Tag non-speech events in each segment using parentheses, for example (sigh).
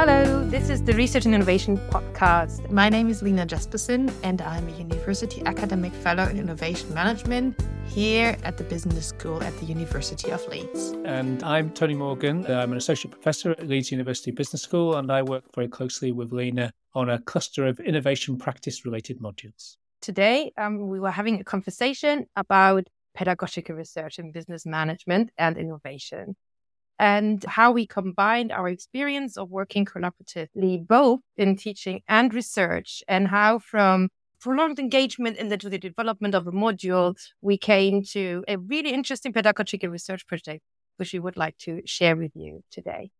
Hello, this is the Research and Innovation Podcast. My name is Lena Jaspersen, and I'm a University Academic Fellow in Innovation Management here at the Business School at the University of Leeds. And I'm Tony Morgan. I'm an Associate Professor at Leeds University Business School, and I work very closely with Lena on a cluster of innovation practice related modules. Today, um, we were having a conversation about pedagogical research in business management and innovation and how we combined our experience of working collaboratively both in teaching and research and how from prolonged engagement in the, the development of a module we came to a really interesting pedagogical research project which we would like to share with you today.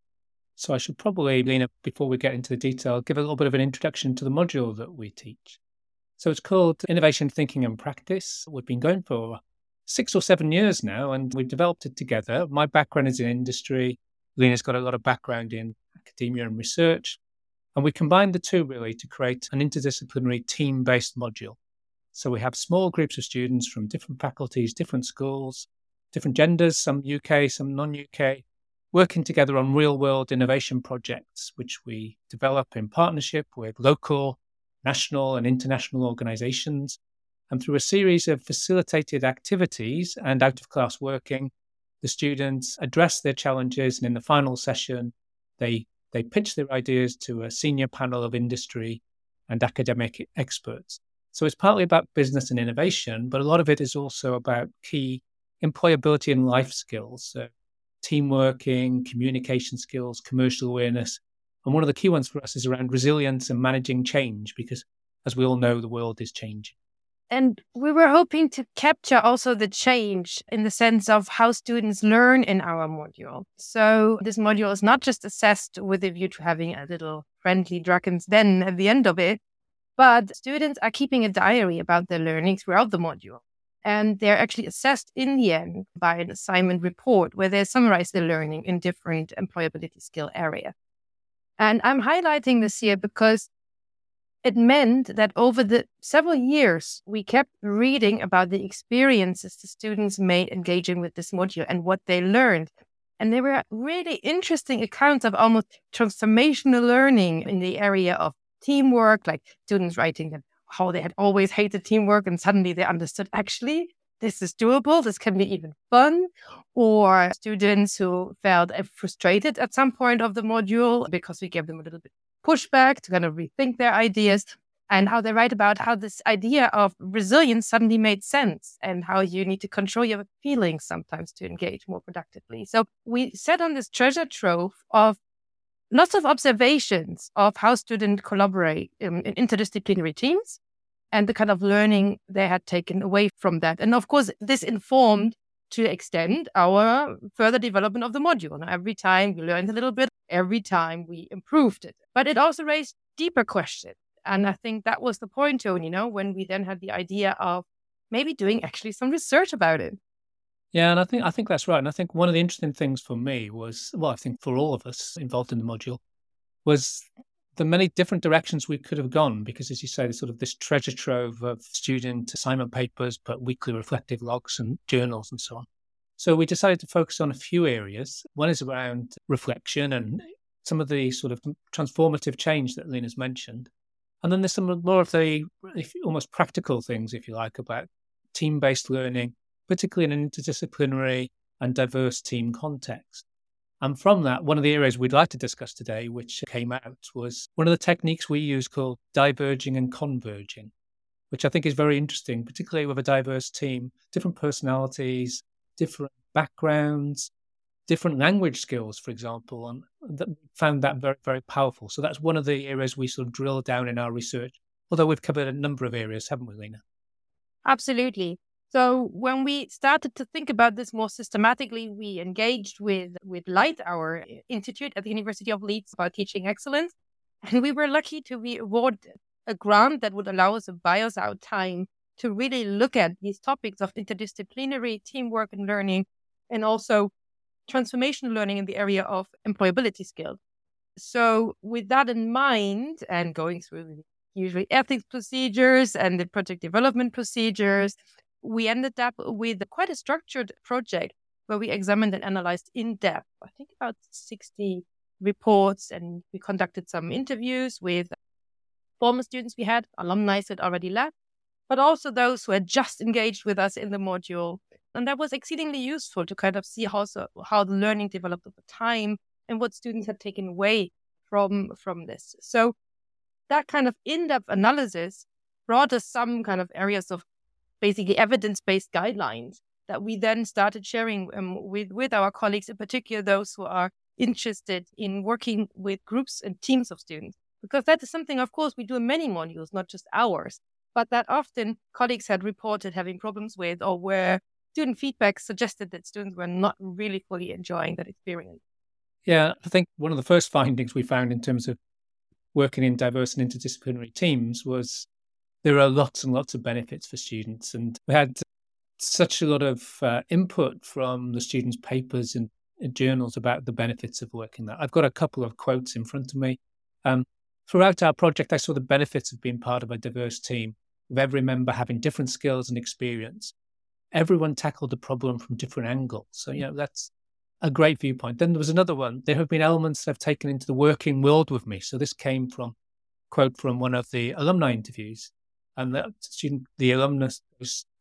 So i should probably lena before we get into the detail give a little bit of an introduction to the module that we teach. So it's called innovation thinking and practice we've been going for six or seven years now, and we've developed it together. My background is in industry. Lena's got a lot of background in academia and research. And we combined the two really to create an interdisciplinary team based module. So we have small groups of students from different faculties, different schools, different genders, some UK, some non UK, working together on real world innovation projects, which we develop in partnership with local, national, and international organizations and through a series of facilitated activities and out of class working, the students address their challenges. And in the final session, they, they pitch their ideas to a senior panel of industry and academic experts. So it's partly about business and innovation, but a lot of it is also about key employability and life skills. So team working, communication skills, commercial awareness. And one of the key ones for us is around resilience and managing change, because as we all know, the world is changing. And we were hoping to capture also the change in the sense of how students learn in our module. So this module is not just assessed with a view to having a little friendly Dragon's Den at the end of it, but students are keeping a diary about their learning throughout the module. And they're actually assessed in the end by an assignment report where they summarize their learning in different employability skill areas. And I'm highlighting this here because it meant that over the several years, we kept reading about the experiences the students made engaging with this module and what they learned. And there were really interesting accounts of almost transformational learning in the area of teamwork, like students writing that how they had always hated teamwork and suddenly they understood actually this is doable, this can be even fun, or students who felt frustrated at some point of the module because we gave them a little bit pushback, to kind of rethink their ideas, and how they write about how this idea of resilience suddenly made sense and how you need to control your feelings sometimes to engage more productively. So we set on this treasure trove of lots of observations of how students collaborate in, in interdisciplinary teams and the kind of learning they had taken away from that. And of course, this informed to extend our further development of the module. And every time we learned a little bit, every time we improved it. But it also raised deeper questions. And I think that was the point, Tony, you know, when we then had the idea of maybe doing actually some research about it. Yeah, and I think I think that's right. And I think one of the interesting things for me was, well, I think for all of us involved in the module, was the many different directions we could have gone. Because as you say, there's sort of this treasure trove of student assignment papers, but weekly reflective logs and journals and so on. So we decided to focus on a few areas. One is around reflection and some of the sort of transformative change that Lena's mentioned. And then there's some more of the almost practical things, if you like, about team based learning, particularly in an interdisciplinary and diverse team context. And from that, one of the areas we'd like to discuss today, which came out, was one of the techniques we use called diverging and converging, which I think is very interesting, particularly with a diverse team, different personalities, different backgrounds, different language skills, for example, and that found that very, very powerful. So that's one of the areas we sort of drill down in our research, although we've covered a number of areas, haven't we, Lena? Absolutely. So when we started to think about this more systematically, we engaged with with LITE, our eh, institute at the University of Leeds about teaching excellence, (laughs) and we were lucky to be awarded a grant that would allow us to buy us out time to really look at these topics of interdisciplinary teamwork and learning, and also transformational learning in the area of employability skills. So, with that in mind, and going through usually ethics procedures and the project development procedures, we ended up with quite a structured project where we examined and analyzed in depth, I think about 60 reports and we conducted some interviews with former students we had, alumni that already left, but also those who had just engaged with us in the module. And that was exceedingly useful to kind of see how, how the learning developed over time and what students had taken away from, from this. So that kind of in-depth analysis brought us some kind of areas of basically evidence-based guidelines that we then started sharing um, with, with our colleagues, in particular those who are interested in working with groups and teams of students. Because that is something, of course, we do in many modules, not just ours, but that often colleagues had reported having problems with or where student feedback suggested that students were not really fully enjoying that experience. Yeah, I think one of the first findings we found in terms of working in diverse and interdisciplinary teams was there are lots and lots of benefits for students. And we had such a lot of uh, input from the students' papers and, journals about the benefits of working there. I've got a couple of quotes in front of me. Um, throughout our project, I saw the benefits of being part of a diverse team, with every member having different skills and experience. Everyone tackled the problem from different angles. So, you know, that's a great viewpoint. Then there was another one. There have been elements that I've taken into the working world with me. So this came from quote from one of the alumni interviews and the student, the alumnus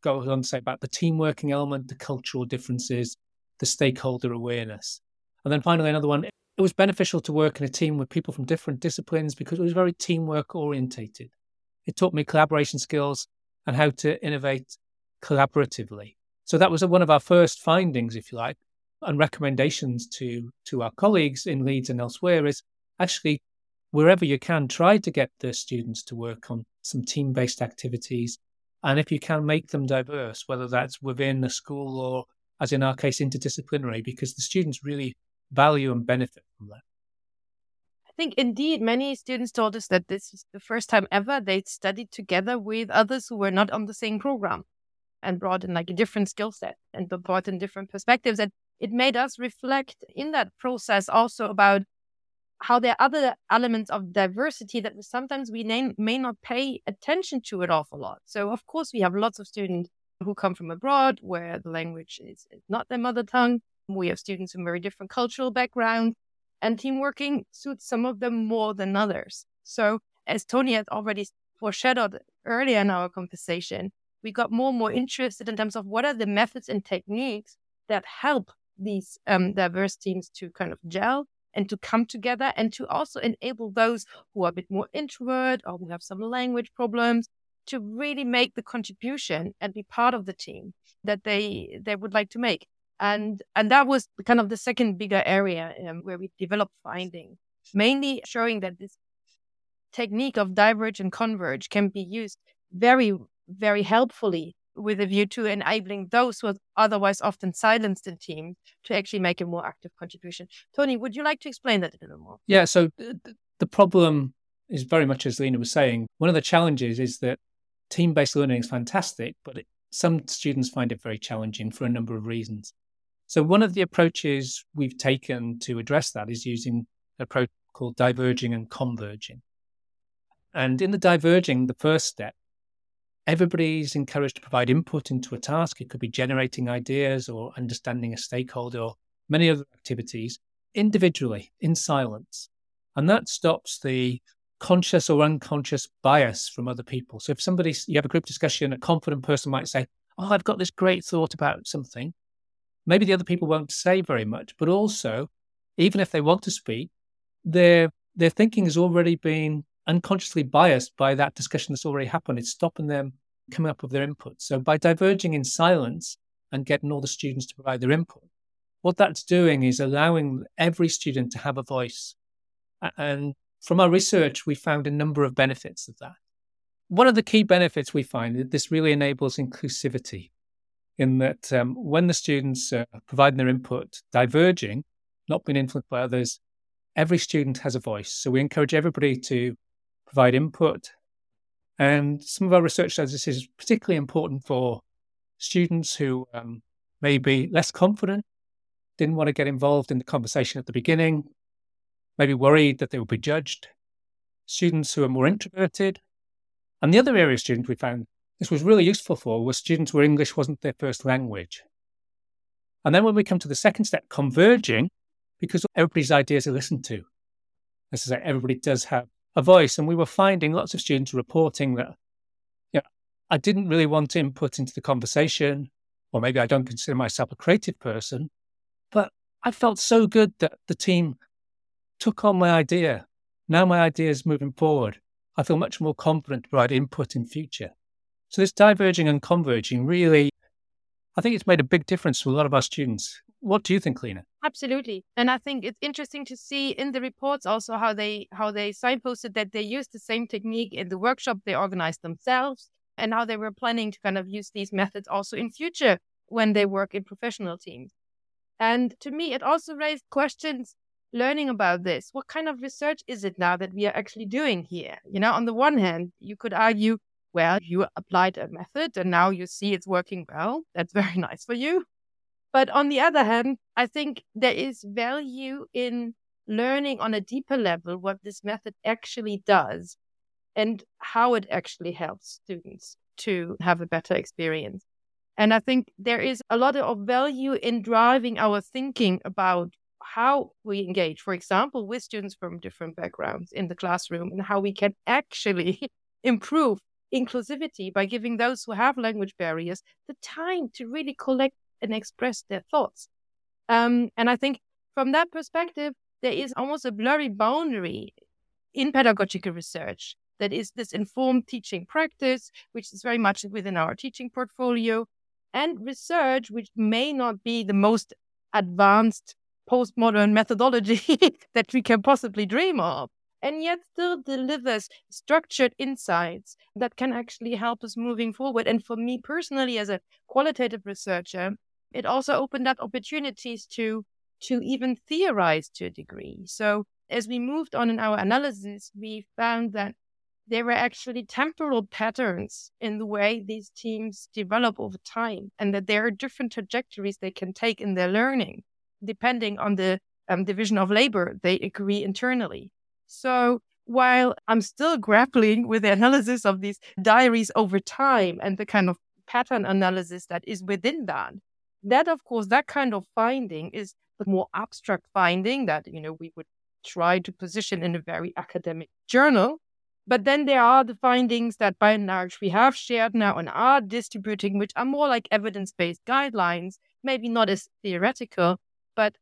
goes on to say about the team working element, the cultural differences, the stakeholder awareness. And then finally, another one, it was beneficial to work in a team with people from different disciplines because it was very teamwork orientated. It taught me collaboration skills and how to innovate collaboratively. So that was one of our first findings, if you like, and recommendations to, to our colleagues in Leeds and elsewhere is actually wherever you can, try to get the students to work on some team based activities. And if you can, make them diverse, whether that's within the school or, as in our case, interdisciplinary, because the students really value and benefit from that. I think indeed many students told us that this is the first time ever they studied together with others who were not on the same program and brought in like a different skill set and brought in different perspectives. And it made us reflect in that process also about how there are other elements of diversity that sometimes we may, not pay attention to an awful lot. So, of course, we have lots of students who come from abroad where the language is, not their mother tongue. We have students from very different cultural backgrounds, and team working suits some of them more than others. So, as Tony has already foreshadowed earlier in our conversation, we got more and more interested in terms of what are the methods and techniques that help these um, diverse teams to kind of gel and to come together and to also enable those who are a bit more introvert or who have some language problems to really make the contribution and be part of the team that they they would like to make. And and that was kind of the second bigger area um, where we developed finding mainly showing that this technique of diverge and converge can be used very very helpfully with a view to enabling those who are otherwise often silenced in teams to actually make a more active contribution. Tony, would you like to explain that a little more? Yeah, so the problem is very much as Lena was saying. One of the challenges is that team based learning is fantastic, but it, some students find it very challenging for a number of reasons. So, one of the approaches we've taken to address that is using an approach called diverging and converging. And in the diverging, the first step Everybody's encouraged to provide input into a task. It could be generating ideas or understanding a stakeholder or many other activities individually in silence. And that stops the conscious or unconscious bias from other people. So if somebody, you have a group discussion, a confident person might say, Oh, I've got this great thought about something. Maybe the other people won't say very much, but also, even if they want to speak, their their thinking has already been unconsciously biased by that discussion that's already happened. It's stopping them coming up with their input. So by diverging in silence and getting all the students to provide their input, what that's doing is allowing every student to have a voice. And from our research, we found a number of benefits of that. One of the key benefits we find is this really enables inclusivity in that um, when the students are providing their input, diverging, not being influenced by others, every student has a voice. So we encourage everybody to provide input. And some of our research says this is particularly important for students who um, may be less confident, didn't want to get involved in the conversation at the beginning, maybe worried that they would be judged, students who are more introverted. And the other area of students we found this was really useful for was students where English wasn't their first language. And then when we come to the second step, converging, because everybody's ideas are listened to. as I say, everybody does have a voice. And we were finding lots of students reporting that, you know, I didn't really want input into the conversation, or maybe I don't consider myself a creative person, but I felt so good that the team took on my idea. Now my idea is moving forward. I feel much more confident to provide input in future. So this diverging and converging really, I think it's made a big difference to a lot of our students. What do you think, Lena? Absolutely. And I think it's interesting to see in the reports also how they how they signposted that they used the same technique in the workshop they organized themselves and how they were planning to kind of use these methods also in future when they work in professional teams. And to me, it also raised questions learning about this. What kind of research is it now that we are actually doing here? You know, on the one hand, you could argue, well, you applied a method and now you see it's working well. That's (laughs) very nice for you. But on the other hand, I think there is value in learning on a deeper level what this method actually does and how it actually helps students to have a better experience. And I think there is a lot of value in driving our thinking about how we engage, for example, with students from different backgrounds in the classroom and how we can actually (laughs) improve inclusivity by giving those who have language barriers the time to really collect and express their thoughts. Um, and I think from that perspective, there is almost a blurry boundary in pedagogical research that is this informed teaching practice, which is very much within our teaching portfolio, and research, which may not be the most advanced postmodern methodology (laughs) that we can possibly dream of, and yet still delivers structured insights that can actually help us moving forward. And for me personally, as a qualitative researcher, it also opened up opportunities to to even theorize to a degree. So as we moved on in our analysis, we found that there were actually temporal patterns in the way these teams develop over time, and that there are different trajectories they can take in their learning, depending on the um, division of labor they agree internally. So while I'm still grappling with the analysis of these diaries over time and the kind of pattern analysis that is within that, that of course, that kind of finding is the more abstract finding that, you know, we would try to position in a very academic journal but then there are the findings that by and large we have shared now and are distributing, which are more like evidence based guidelines, maybe not as theoretical, but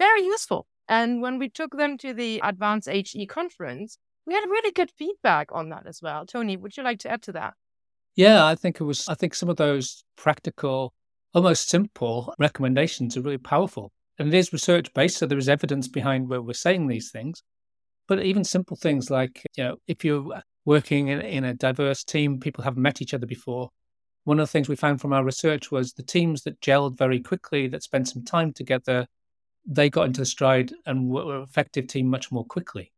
very useful. And when we took them to the Advanced HE conference, we had really good feedback on that as well. Tony, would you like to add to that? Yeah, I think it was, I think some of those practical, almost simple recommendations are really powerful. And it is research based, so there is evidence behind where we're saying these things. But even simple things like, you know, if you're working in, in a diverse team, people haven't met each other before. One of the things we found from our research was the teams that gelled very quickly, that spent some time together, they got into the stride and were an effective team much more quickly.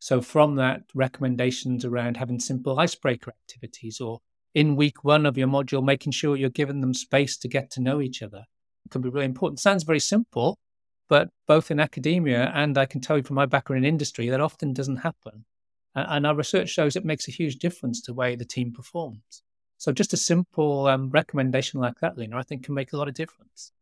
So, from that, recommendations around having simple icebreaker activities or in week one of your module, making sure you're giving them space to get to know each other can be really important. Sounds very simple, but both in academia and I can tell you from my background in industry, that often doesn't happen. And our research shows it makes a huge difference to the way the team performs. So just a simple um, recommendation like that, Lena, I think can make a lot of difference.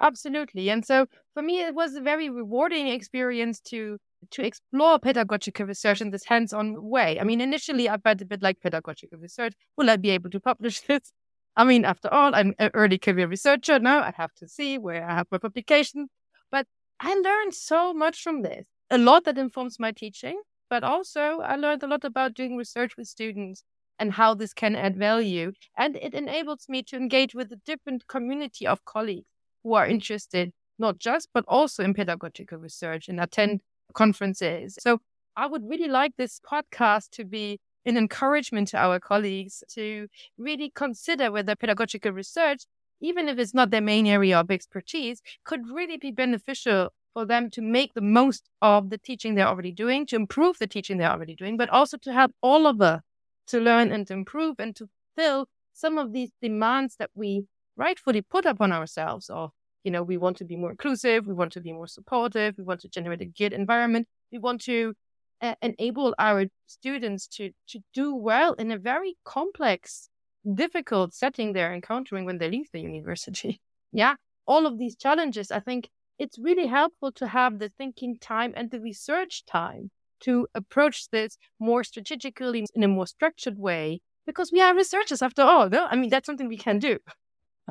Absolutely. And so for me, it was a very rewarding experience to to explore pedagogical research in this hands-on way. I mean, initially I felt a bit like pedagogical research. Will I be able to publish (laughs) this? I mean, after all, I'm an early career researcher. Now I have to see where I have my publication. But I learned so much from this. A lot that informs my teaching, but also I learned a lot about doing research with students and how this can add value. And it enables me to engage with a different community of colleagues who are interested, not just, but also in pedagogical research and attend conferences. So I would really like this podcast to be an encouragement to our colleagues to really consider whether pedagogical research, even if it's not their main area of expertise, could really be beneficial for them to make the most of the teaching they're already doing, to improve the teaching they're already doing, but also to help all of us to learn and improve and to fill some of these demands that we rightfully put upon ourselves of you know we want to be more inclusive we want to be more supportive we want to generate a good environment we want to uh, enable our students to to do well in a very complex, difficult setting they're encountering when they leave the university. (laughs) yeah, all of these challenges, I think, it's really helpful to have the thinking time and the research time to approach this more strategically in a more structured way because we are researchers after all. No, I mean that's something we can do.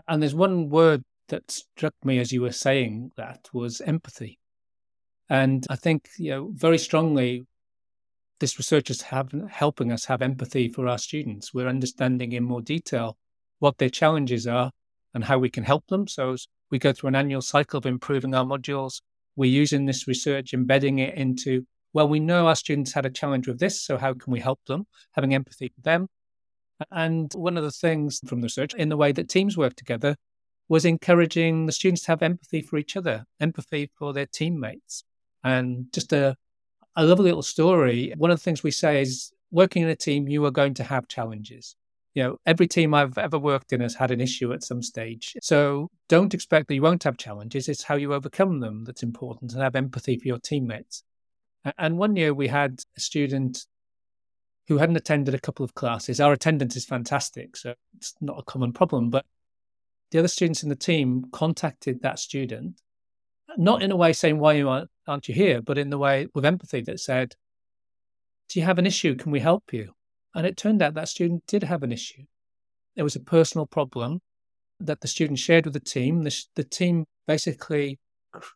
And there's one word that struck me as you were saying that was empathy. And I think, you know, very strongly, this research is have, helping us have empathy for our students. We're understanding in more detail what their challenges are and how we can help them. So we go through an annual cycle of improving our modules, we're using this research, embedding it into, well, we know our students had a challenge with this, so how can we help them? Having empathy for them. And one of the things from the research in the way that teams work together was encouraging the students to have empathy for each other, empathy for their teammates. And just a, a lovely little story. One of the things we say is working in a team, you are going to have challenges. You know, every team I've ever worked in has had an issue at some stage. So don't expect that you won't have challenges. It's how you overcome them that's important and have empathy for your teammates. And one year we had a student who hadn't attended a couple of classes. Our attendance is fantastic, so it's not a common problem. But the other students in the team contacted that student, not in a way saying, Why aren't you here? but in the way with empathy that said, Do you have an issue? Can we help you? And it turned out that student did have an issue. There was a personal problem that the student shared with the team. The, the team basically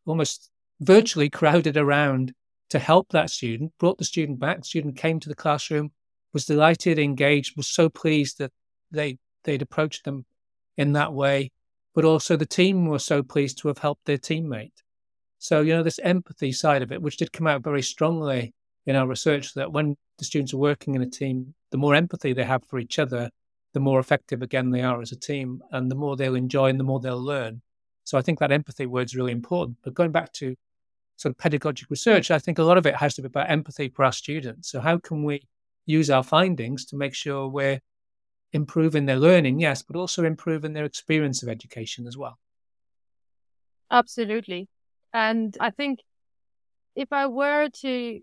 almost virtually (laughs) crowded around to help that student, brought the student back. The student came to the classroom, was delighted, engaged, was so pleased that they they'd approached them in that way. But also the team were so pleased to have helped their teammate. So, you know, this empathy side of it, which did come out very strongly in our research, that when the students are working in a team, the more empathy they have for each other, the more effective again they are as a team, and the more they'll enjoy and the more they'll learn. So I think that empathy word is really important. But going back to sort of pedagogic research, I think a lot of it has to be about empathy for our students. So how can we use our findings to make sure we're improving their learning, yes, but also improving their experience of education as well? Absolutely. And I think if I were to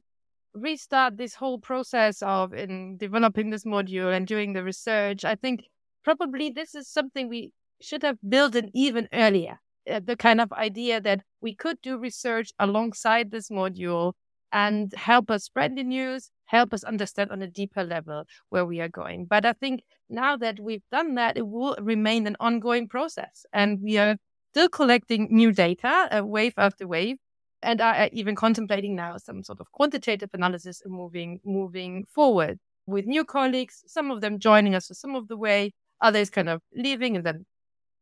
restart this whole process of in developing this module and doing the research, I think probably this is something we should have built in even earlier. Uh, the kind of idea that we could do research alongside this module and help us spread the news, help us understand on a deeper level where we are going. But I think now that we've done that, it will remain an ongoing process. And we are still collecting new data, uh, wave after wave, and are uh, even contemplating now some sort of quantitative analysis and moving moving forward with new colleagues. Some of them joining us for some of the way, others kind of leaving, and then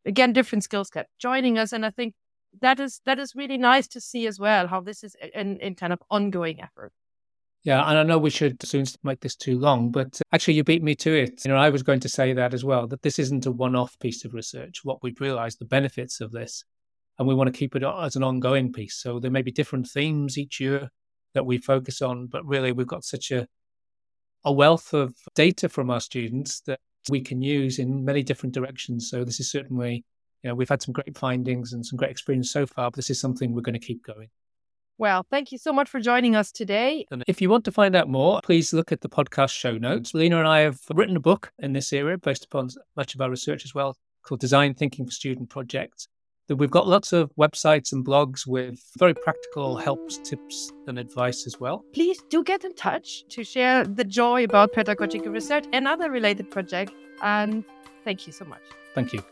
again different skills kept joining us. And I think that is that is really nice to see as well how this is in, in kind of ongoing effort. Yeah, and I know we should soon make this too long, but actually, you beat me to it. You know, I was going to say that as well, that this isn't a one off piece of research. What we've realized, the benefits of this, and we want to keep it as an ongoing piece. So there may be different themes each year that we focus on, but really, we've got such a, a wealth of data from our students that we can use in many different directions. So this is certainly, you know, we've had some great findings and some great experience so far, but this is something we're going to keep going. Well, thank you so much for joining us today. And if you want to find out more, please look at the podcast show notes. Lena and I have written a book in this area based upon much of our research as well called Design Thinking for Student Projects. That we've got lots of websites and blogs with very practical helps, tips, and advice as well. Please do get in touch to share the joy about pedagogical research and other related projects. And thank you so much. Thank you.